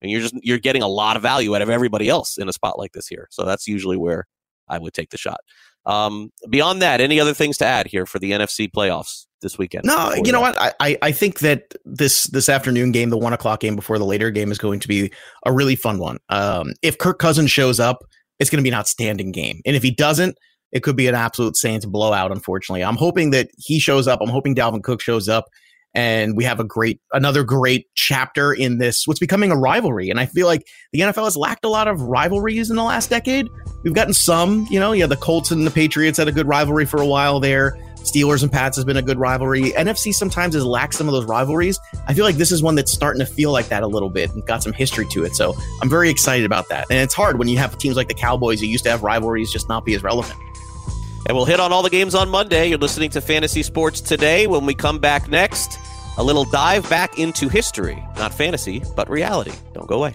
And you're just you're getting a lot of value out of everybody else in a spot like this here. So that's usually where I would take the shot. Um, beyond that, any other things to add here for the NFC playoffs this weekend? No, you know what? I, I think that this this afternoon game, the one o'clock game before the later game, is going to be a really fun one. Um, if Kirk Cousins shows up, it's going to be an outstanding game, and if he doesn't, it could be an absolute Saints blowout. Unfortunately, I'm hoping that he shows up. I'm hoping Dalvin Cook shows up, and we have a great another great chapter in this what's becoming a rivalry. And I feel like the NFL has lacked a lot of rivalries in the last decade. We've gotten some, you know, yeah, the Colts and the Patriots had a good rivalry for a while there. Steelers and Pats has been a good rivalry. NFC sometimes has lacked some of those rivalries. I feel like this is one that's starting to feel like that a little bit and got some history to it. So I'm very excited about that. And it's hard when you have teams like the Cowboys who used to have rivalries just not be as relevant. And we'll hit on all the games on Monday. You're listening to Fantasy Sports today. When we come back next, a little dive back into history. Not fantasy, but reality. Don't go away.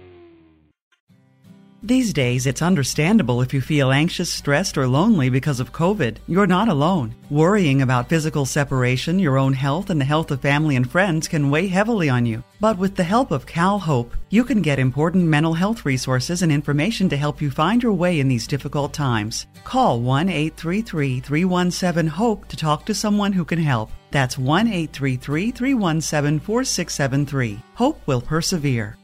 These days, it's understandable if you feel anxious, stressed, or lonely because of COVID. You're not alone. Worrying about physical separation, your own health, and the health of family and friends can weigh heavily on you. But with the help of CalHope, you can get important mental health resources and information to help you find your way in these difficult times. Call 1 833 317 HOPE to talk to someone who can help. That's 1 833 317 4673. Hope will persevere.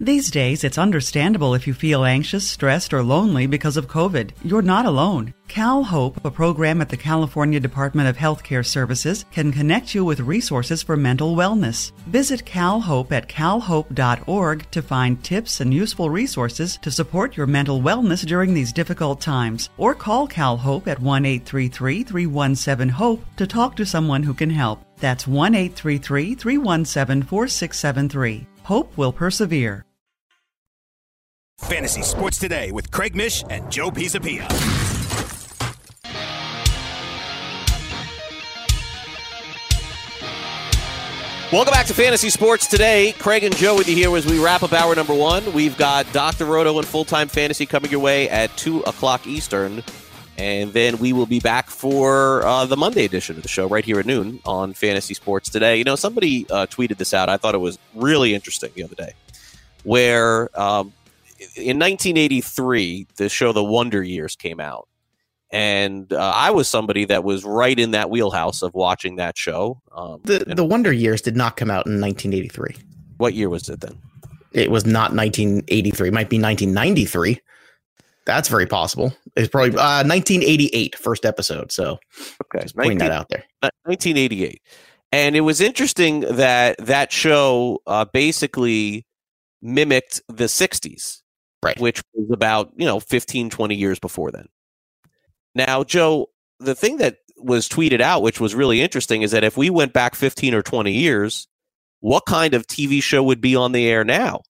These days, it's understandable if you feel anxious, stressed, or lonely because of COVID. You're not alone. CalHope, a program at the California Department of Healthcare Services, can connect you with resources for mental wellness. Visit CalHope at calhope.org to find tips and useful resources to support your mental wellness during these difficult times. Or call CalHope at 1 833 317 HOPE to talk to someone who can help. That's 1 833 317 4673. Hope will persevere. Fantasy Sports Today with Craig Mish and Joe Pisapia. Welcome back to Fantasy Sports Today. Craig and Joe with you here as we wrap up hour number one. We've got Dr. Roto and Full Time Fantasy coming your way at 2 o'clock Eastern. And then we will be back for uh, the Monday edition of the show right here at noon on Fantasy Sports Today. You know, somebody uh, tweeted this out. I thought it was really interesting the other day, where um, in 1983, the show The Wonder Years came out. And uh, I was somebody that was right in that wheelhouse of watching that show. Um, the The Wonder Years did not come out in 1983. What year was it then? It was not 1983. It might be 1993. That's very possible. It's probably uh, 1988 first episode. So okay, just 19, that out there. 1988, and it was interesting that that show uh, basically mimicked the 60s, right? Which was about you know 15, 20 years before then. Now, Joe, the thing that was tweeted out, which was really interesting, is that if we went back 15 or 20 years, what kind of TV show would be on the air now?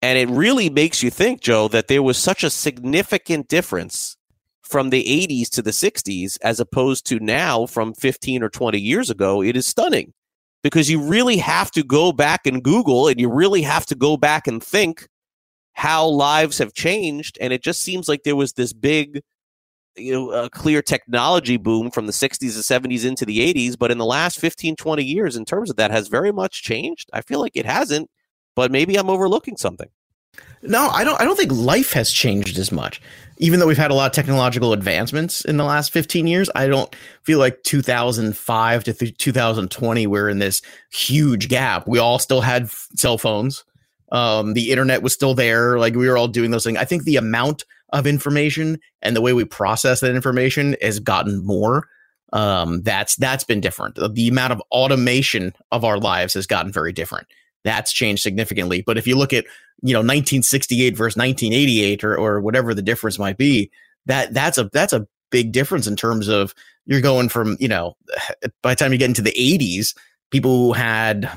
And it really makes you think, Joe, that there was such a significant difference from the 80s to the 60s as opposed to now from 15 or 20 years ago. It is stunning because you really have to go back and Google and you really have to go back and think how lives have changed. And it just seems like there was this big, you know, clear technology boom from the 60s, and 70s into the 80s. But in the last 15, 20 years, in terms of that, has very much changed. I feel like it hasn't but maybe I'm overlooking something. No, I don't. I don't think life has changed as much. Even though we've had a lot of technological advancements in the last 15 years, I don't feel like 2005 to th- 2020 we're in this huge gap. We all still had cell phones. Um, the internet was still there. Like we were all doing those things. I think the amount of information and the way we process that information has gotten more. Um, that's that's been different. The amount of automation of our lives has gotten very different that's changed significantly. But if you look at, you know, 1968 versus 1988 or, or whatever the difference might be, that that's a that's a big difference in terms of you're going from, you know, by the time you get into the 80s, people who had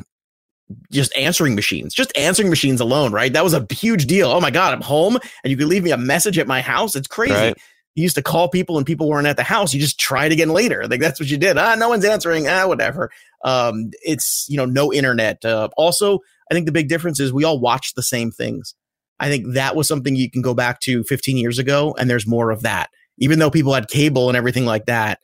just answering machines, just answering machines alone, right? That was a huge deal. Oh my God, I'm home and you can leave me a message at my house. It's crazy. Right. You used to call people and people weren't at the house. You just tried again later. Like that's what you did. Ah, no one's answering. Ah, whatever. Um, it's, you know, no internet. Uh, also, I think the big difference is we all watch the same things. I think that was something you can go back to 15 years ago, and there's more of that. Even though people had cable and everything like that,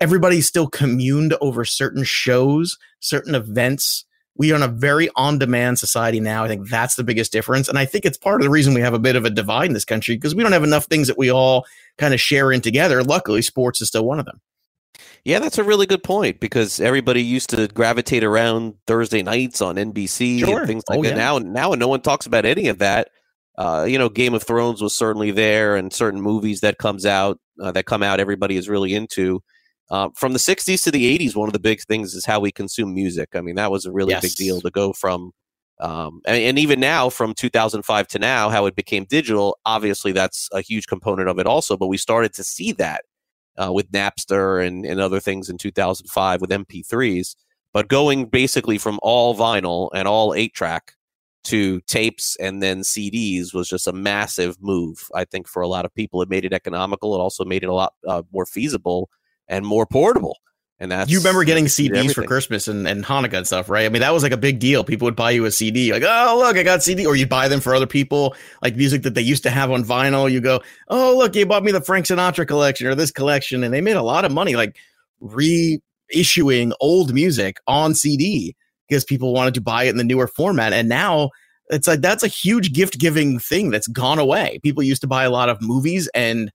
everybody still communed over certain shows, certain events. We are in a very on demand society now. I think that's the biggest difference. And I think it's part of the reason we have a bit of a divide in this country because we don't have enough things that we all kind of share in together. Luckily, sports is still one of them. Yeah, that's a really good point because everybody used to gravitate around Thursday nights on NBC sure. and things like oh, that. Yeah. Now, now, no one talks about any of that uh, you know, Game of Thrones was certainly there, and certain movies that comes out uh, that come out, everybody is really into. Uh, from the '60s to the '80s, one of the big things is how we consume music. I mean, that was a really yes. big deal to go from, um, and, and, even now, from 2005 to now, how it became digital. Obviously, that's a huge component of it, also. But we started to see that uh, with Napster and, and other things in 2005 with MP3s. But going basically from all vinyl and all eight track to tapes and then CDs was just a massive move. I think for a lot of people, it made it economical. It also made it a lot uh, more feasible and more portable. And that's you remember getting CDs for Christmas and, and Hanukkah and stuff, right? I mean, that was like a big deal. People would buy you a CD, like, oh look, I got CD, or you buy them for other people, like music that they used to have on vinyl. You go, oh look, you bought me the Frank Sinatra collection or this collection, and they made a lot of money, like reissuing old music on CD because people wanted to buy it in the newer format. And now it's like that's a huge gift giving thing that's gone away. People used to buy a lot of movies and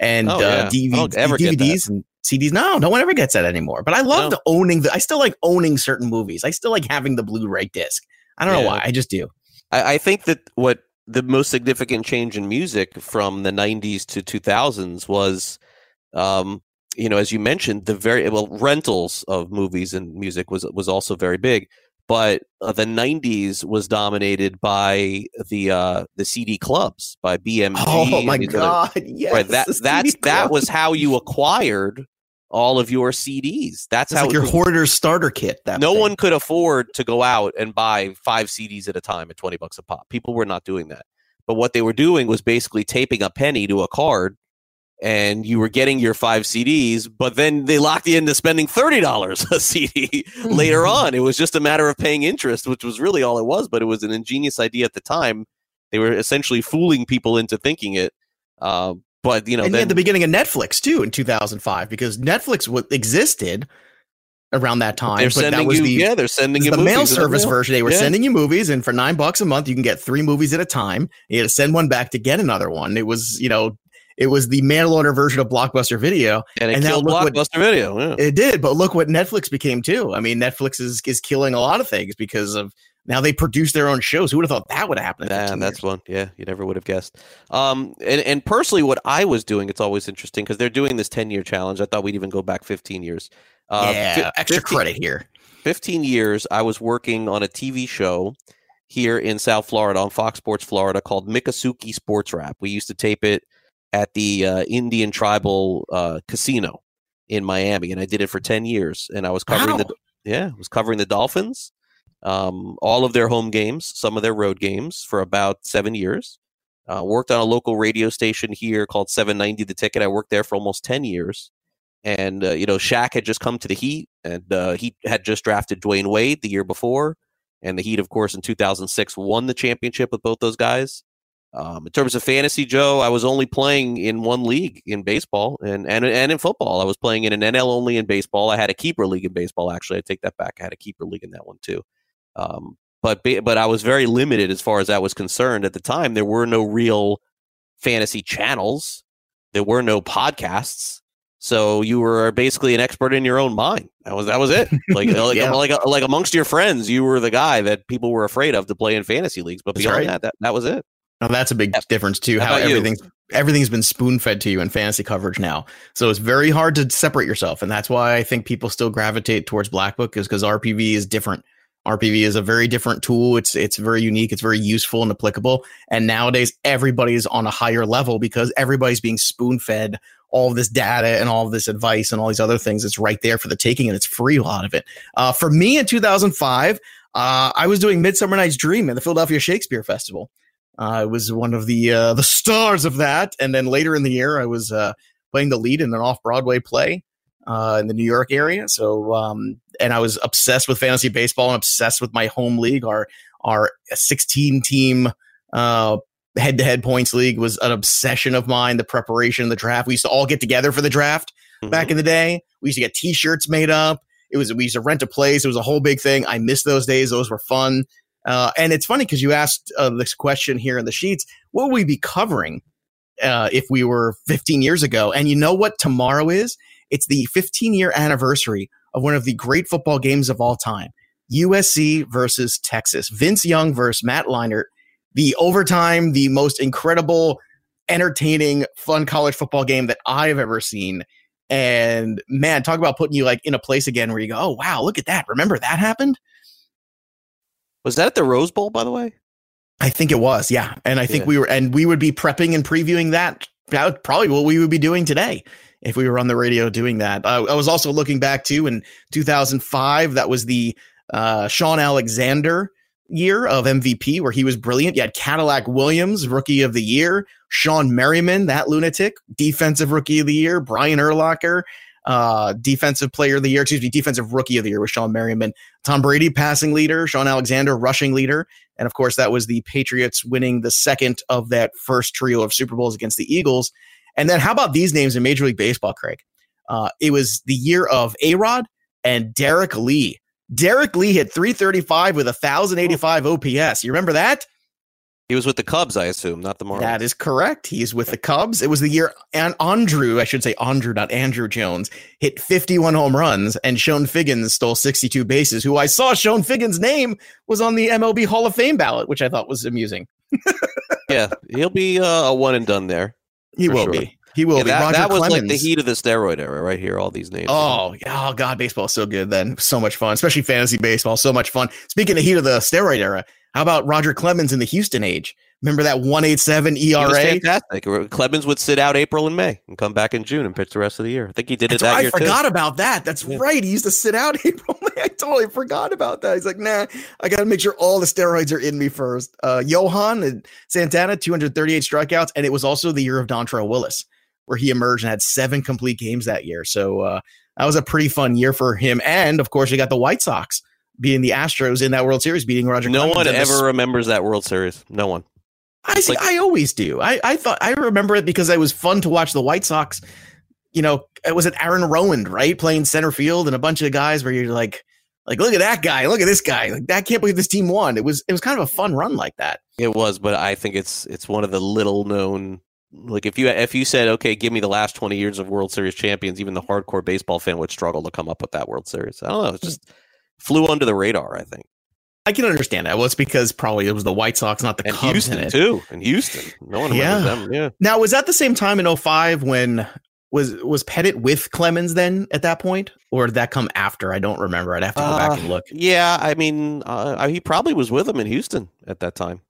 and oh, uh, DVD, DVDs and CDs. No, no one ever gets that anymore. But I love no. owning the. I still like owning certain movies. I still like having the Blu-ray disc. I don't yeah. know why. I just do. I, I think that what the most significant change in music from the 90s to 2000s was um, you know as you mentioned the very well rentals of movies and music was was also very big but uh, the 90s was dominated by the uh, the CD clubs by BMG. Oh my god! Other, yes, right, that that's that was how you acquired all of your CDs. That's it's how like your hoarder's starter kit. That no thing. one could afford to go out and buy five CDs at a time at twenty bucks a pop. People were not doing that. But what they were doing was basically taping a penny to a card and you were getting your five CDs, but then they locked you into spending $30 a CD later on. It was just a matter of paying interest, which was really all it was, but it was an ingenious idea at the time. They were essentially fooling people into thinking it. Uh, but, you know, and then, at the beginning of Netflix too in 2005, because Netflix w- existed around that time. They're sending that was you, the, yeah, they're sending you the mail service version. They were yeah. sending you movies, and for nine bucks a month, you can get three movies at a time. You had to send one back to get another one. It was, you know, it was the mail order version of Blockbuster Video, and it and killed Blockbuster what, Video. Yeah. It did, but look what Netflix became too. I mean, Netflix is is killing a lot of things because of now they produce their own shows. Who would have thought that would happen? Yeah, that's one. Yeah, you never would have guessed. Um, and, and personally, what I was doing, it's always interesting because they're doing this ten year challenge. I thought we'd even go back fifteen years. Uh, yeah, extra 15, credit here. Fifteen years, I was working on a TV show here in South Florida on Fox Sports Florida called Miccosukee Sports Wrap. We used to tape it at the uh, Indian Tribal uh, Casino in Miami, and I did it for ten years. And I was covering wow. the yeah, was covering the Dolphins, um, all of their home games, some of their road games for about seven years. Uh, worked on a local radio station here called 790 The Ticket. I worked there for almost 10 years. And, uh, you know, Shaq had just come to the Heat, and uh, he had just drafted Dwyane Wade the year before. And the Heat, of course, in 2006 won the championship with both those guys. Um, in terms of fantasy, Joe, I was only playing in one league in baseball and, and and in football. I was playing in an NL only in baseball. I had a keeper league in baseball. Actually, I take that back. I had a keeper league in that one too. Um, but but I was very limited as far as that was concerned at the time. There were no real fantasy channels. There were no podcasts. So you were basically an expert in your own mind. That was that was it. Like like, yeah. like like amongst your friends, you were the guy that people were afraid of to play in fantasy leagues. But beyond right. that, that, that was it. Now that's a big difference too. How, how everything's you? everything's been spoon fed to you in fantasy coverage now, so it's very hard to separate yourself, and that's why I think people still gravitate towards Black Book is because RPV is different. RPV is a very different tool. It's it's very unique. It's very useful and applicable. And nowadays, everybody's on a higher level because everybody's being spoon fed all this data and all this advice and all these other things. It's right there for the taking and it's free, a lot of it. Uh, for me in 2005, uh, I was doing Midsummer Night's Dream at the Philadelphia Shakespeare Festival. Uh, I was one of the uh, the stars of that, and then later in the year, I was uh, playing the lead in an off Broadway play uh, in the New York area. So, um, and I was obsessed with fantasy baseball and obsessed with my home league. Our our 16 team head to head points league was an obsession of mine. The preparation, of the draft. We used to all get together for the draft mm-hmm. back in the day. We used to get T-shirts made up. It was we used to rent a place. It was a whole big thing. I miss those days. Those were fun. Uh, and it's funny because you asked uh, this question here in the sheets. What would we be covering uh, if we were 15 years ago? And you know what tomorrow is? It's the 15 year anniversary of one of the great football games of all time. USC versus Texas. Vince Young versus Matt Leinart. The overtime, the most incredible, entertaining, fun college football game that I've ever seen. And man, talk about putting you like in a place again where you go, oh wow, look at that. Remember that happened? Was that at the Rose Bowl, by the way? I think it was, yeah. And I think yeah. we were and we would be prepping and previewing that. That probably what we would be doing today if we were on the radio doing that. Uh, I was also looking back to in 2005. That was the uh, Shaun Alexander year of MVP where he was brilliant. You had Cadillac Williams, rookie of the year, Shawne Merriman, that lunatic, defensive rookie of the year, Brian Urlacher, uh, defensive player of the year, excuse me, defensive rookie of the year with Shawne Merriman, Tom Brady, passing leader, Shaun Alexander, rushing leader. And of course, that was the Patriots winning the second of that first trio of Super Bowls against the Eagles. And then how about these names in Major League Baseball, Craig? Uh, it was the year of A Rod and Derrek Lee. Derrek Lee hit 335 with 1,085 OPS. You remember that? He was with the Cubs, I assume, not the Marlins. That is correct. He's with the Cubs. It was the year and Andruw, I should say Andrew, not Andrew Jones, hit 51 home runs, and Chone Figgins stole 62 bases. Who I saw Chone Figgins' name was on the MLB Hall of Fame ballot, which I thought was amusing. yeah, he'll be uh, a one and done there. He will sure. be. He will yeah, be. That, Roger that was Clemens. like the heat of the steroid era, right here. All these names. Oh, oh God, baseball is so good. Then so much fun, especially fantasy baseball. So much fun. Speaking of heat of the steroid era, how about Roger Clemens in the Houston age? Remember that one eight seven ERA? fantastic. Clemens would sit out April and May and come back in June and pitch the rest of the year. I think he did it that year. I forgot too. about that. That's yeah. right. He used to sit out April. May. I totally forgot about that. He's like, nah, I got to make sure all the steroids are in me first. Uh, Johan and Santana, 238 strikeouts. And it was also the year of Dontrelle Willis where he emerged and had seven complete games that year. So uh, that was a pretty fun year for him. And of course, you got the White Sox being the Astros in that World Series, beating Roger. No Clemens one ever the, remembers that World Series. No one. I see, like, I always do. I, I thought I remember it because it was fun to watch the White Sox. You know, it was an Aaron Rowand, right, playing center field, and a bunch of guys where you're like, like look at that guy, look at this guy. Like, I can't believe this team won. It was it was kind of a fun run like that. It was, but I think it's it's one of the little known like if you if you said okay give me the last 20 years of world series champions even the hardcore baseball fan would struggle to come up with that world series i don't know it just flew under the radar i think i can understand that well it's because probably it was the white sox not the and Cubs houston too and houston no one yeah. them yeah now was that the same time in 05 when was was Pettitte with Clemens then at that point, or did that come after? I don't remember. I'd have to go uh, back and look. Yeah, I mean, uh, he probably was with him in Houston at that time.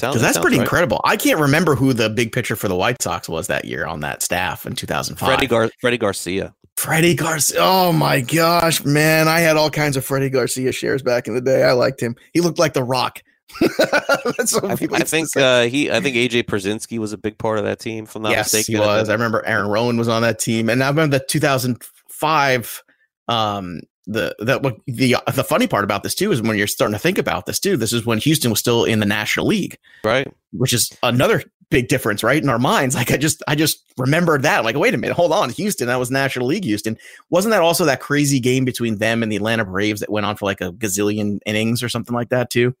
Sounds, that's pretty right. incredible. I can't remember who the big pitcher for the White Sox was that year on that staff in 2005. Freddie, Gar- Freddie Garcia. Freddie Garcia. Oh my gosh, man. I had all kinds of Freddie Garcia shares back in the day. I liked him. He looked like The Rock. That's what I, I think uh, he. I think AJ Pierzynski was a big part of that team. From that yes, mistaken, he was. I remember Aaron Rowand was on that team, and I remember the 2005 um, the that what the the funny part about this too is when you're starting to think about this too. This is when Houston was still in the National League, right? Which is another big difference, right? In our minds, like I just I just remembered that. Like, wait a minute, hold on, Houston, that was National League Houston. Wasn't that also that crazy game between them and the Atlanta Braves that went on for like a gazillion innings or something like that too?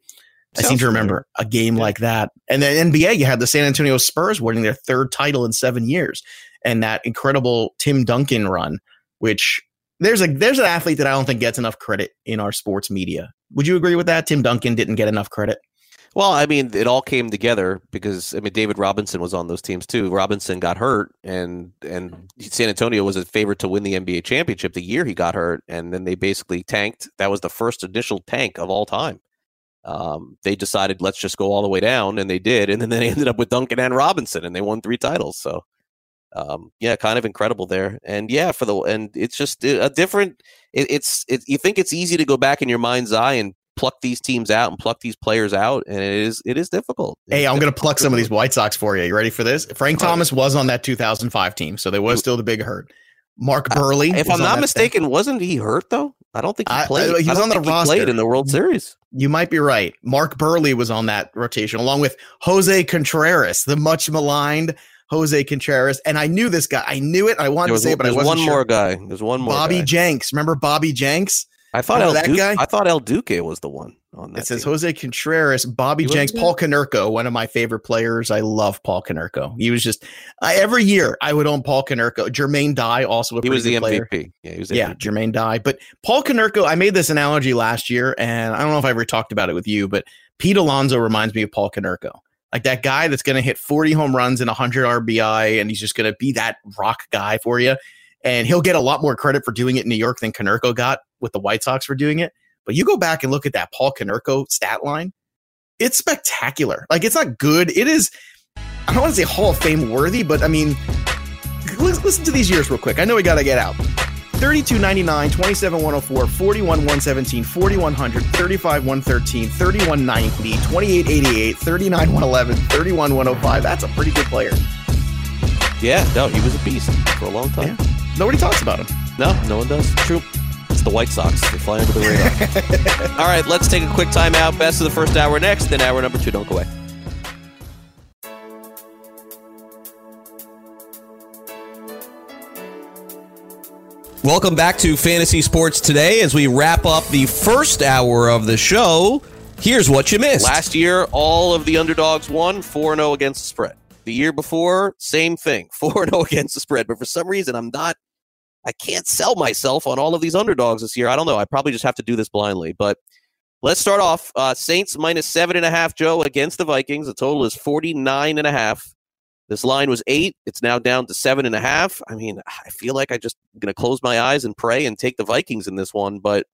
Sounds I seem to remember a game yeah. like that. And then NBA, you had the San Antonio Spurs winning their third title in seven years, and that incredible Tim Duncan run, which there's a there's an athlete that I don't think gets enough credit in our sports media. Would you agree with that? Tim Duncan didn't get enough credit. Well, I mean, it all came together because I mean, David Robinson was on those teams too. Robinson got hurt, and and San Antonio was a favorite to win the NBA championship the year he got hurt, and then they basically tanked. That was the first initial tank of all time. Um, they decided let's just go all the way down, and they did, and then they ended up with Duncan and Robinson, and they won three titles. So um, yeah, kind of incredible there. And yeah, for the and it's just a different. It, it's it, you think it's easy to go back in your mind's eye and pluck these teams out and pluck these players out, and it is it is difficult. It's hey, I'm going to pluck some of these White Sox for you. You ready for this? Frank Thomas was on that 2005 team, so there was still the big hurt. Mark Buehrle, uh, if I'm not mistaken, thing. wasn't he hurt though? I don't think he played. I, he was on the roster. played in the World Series. You might be right. Mark Buehrle was on that rotation along with Jose Contreras, the much maligned Jose Contreras. And I knew this guy. I knew it. I wanted was, to say it, but I wasn't one sure. more guy. There's one more. Bobby guy. Jenks. Remember Bobby Jenks? I thought El that Duque, guy. I thought El Duque was the one on that. It says team. Jose Contreras, Bobby Jenks, Paul Konerko, one of my favorite players. I love Paul Konerko. He was just I, every year I would own Paul Konerko. Jermaine Dye also a he was the player. MVP. Yeah, he was yeah, Jermaine Dye. But Paul Konerko, I made this analogy last year, and I don't know if I ever talked about it with you, but Pete Alonso reminds me of Paul Konerko. Like that guy that's going to hit 40 home runs and 100 RBI, and he's just going to be that rock guy for you. And he'll get a lot more credit for doing it in New York than Konerko got with the White Sox for doing it. But you go back and look at that Paul Konerko stat line, it's spectacular. Like it's not good. It is, I don't want to say Hall of Fame worthy, but I mean, listen to these years real quick. I know we got to get out. 3299, 27104, 41117, 4100, 35113, 3190, 2888, 39111, 31105. That's a pretty good player. Yeah, no, he was a beast for a long time. Yeah. Nobody talks about him. No, no one does. True. It's the White Sox. They fly under the radar. All right, let's take a quick timeout. Best of the first hour next, then hour number two. Don't go away. Welcome back to Fantasy Sports Today as we wrap up the first hour of the show. Here's what you missed. Last year, all of the underdogs won 4 0 against the spread. The year before, same thing 4 0 against the spread. But for some reason, I'm not, I can't sell myself on all of these underdogs this year. I don't know. I probably just have to do this blindly. But let's start off. Uh, Saints minus seven and a half, Joe, against the Vikings. The total is 49 and a half. This line was eight. It's now down to seven and a half. I mean, I feel like I just going to close my eyes and pray and take the Vikings in this one, but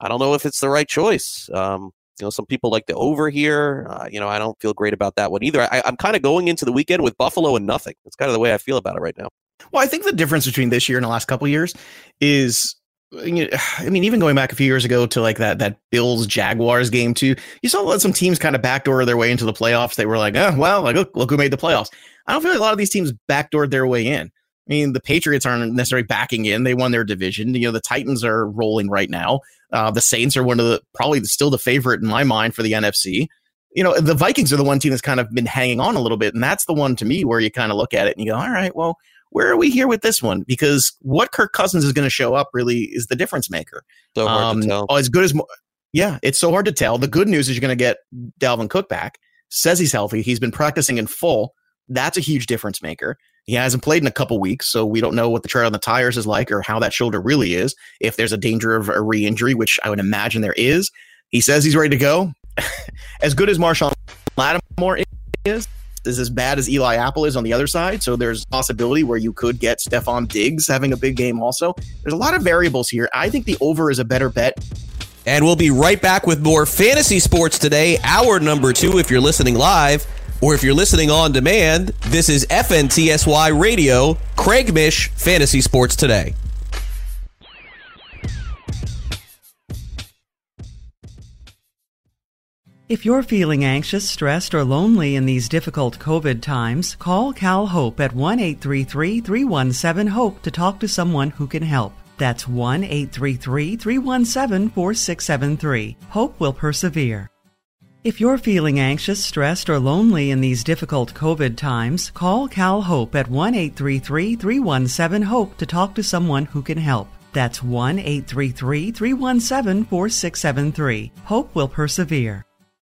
I don't know if it's the right choice. Um, you know, some people like the over here. Uh, you know, I don't feel great about that one either. I, I'm kind of going into the weekend with Buffalo and nothing. That's kind of the way I feel about it right now. Well, I think the difference between this year and the last couple years is I mean, even going back a few years ago to like that that Bills Jaguars game too, you saw some teams kind of backdoor their way into the playoffs. They were like, oh well, like look, look who made the playoffs. I don't feel like a lot of these teams backdoored their way in. I mean, the Patriots aren't necessarily backing in. They won their division. You know, the Titans are rolling right now. Uh, the Saints are one of the probably still the favorite in my mind for the NFC. You know, the Vikings are the one team that's kind of been hanging on a little bit, and that's the one to me where you kind of look at it and you go, all right, well, where are we here with this one? Because what Kirk Cousins is going to show up really is the difference maker. So hard um, to tell. As good as, yeah, it's so hard to tell. The good news is you're going to get Dalvin Cook back. Says he's healthy. He's been practicing in full. That's a huge difference maker. He hasn't played in a couple weeks, so we don't know what the tread on the tires is like or how that shoulder really is. If there's a danger of a re-injury, which I would imagine there is, he says he's ready to go. as good as Marshon Lattimore is, is as bad as Eli Apple is on the other side. So there's possibility where you could get Stefon Diggs having a big game also. There's a lot of variables here. I think the over is a better bet. And we'll be right back with more fantasy sports today, hour number two, if you're listening live. Or if you're listening on demand, this is FNTSY Radio, Craig Mish, Fantasy Sports Today. If you're feeling anxious, stressed, or lonely in these difficult COVID times, call Cal Hope at 1 833 317 HOPE to talk to someone who can help. That's 1 833 317 4673. Hope will persevere. If you're feeling anxious, stressed, or lonely in these difficult COVID times, call Cal Hope at 1 833 317 HOPE to talk to someone who can help. That's 1 833 317 4673. Hope will persevere.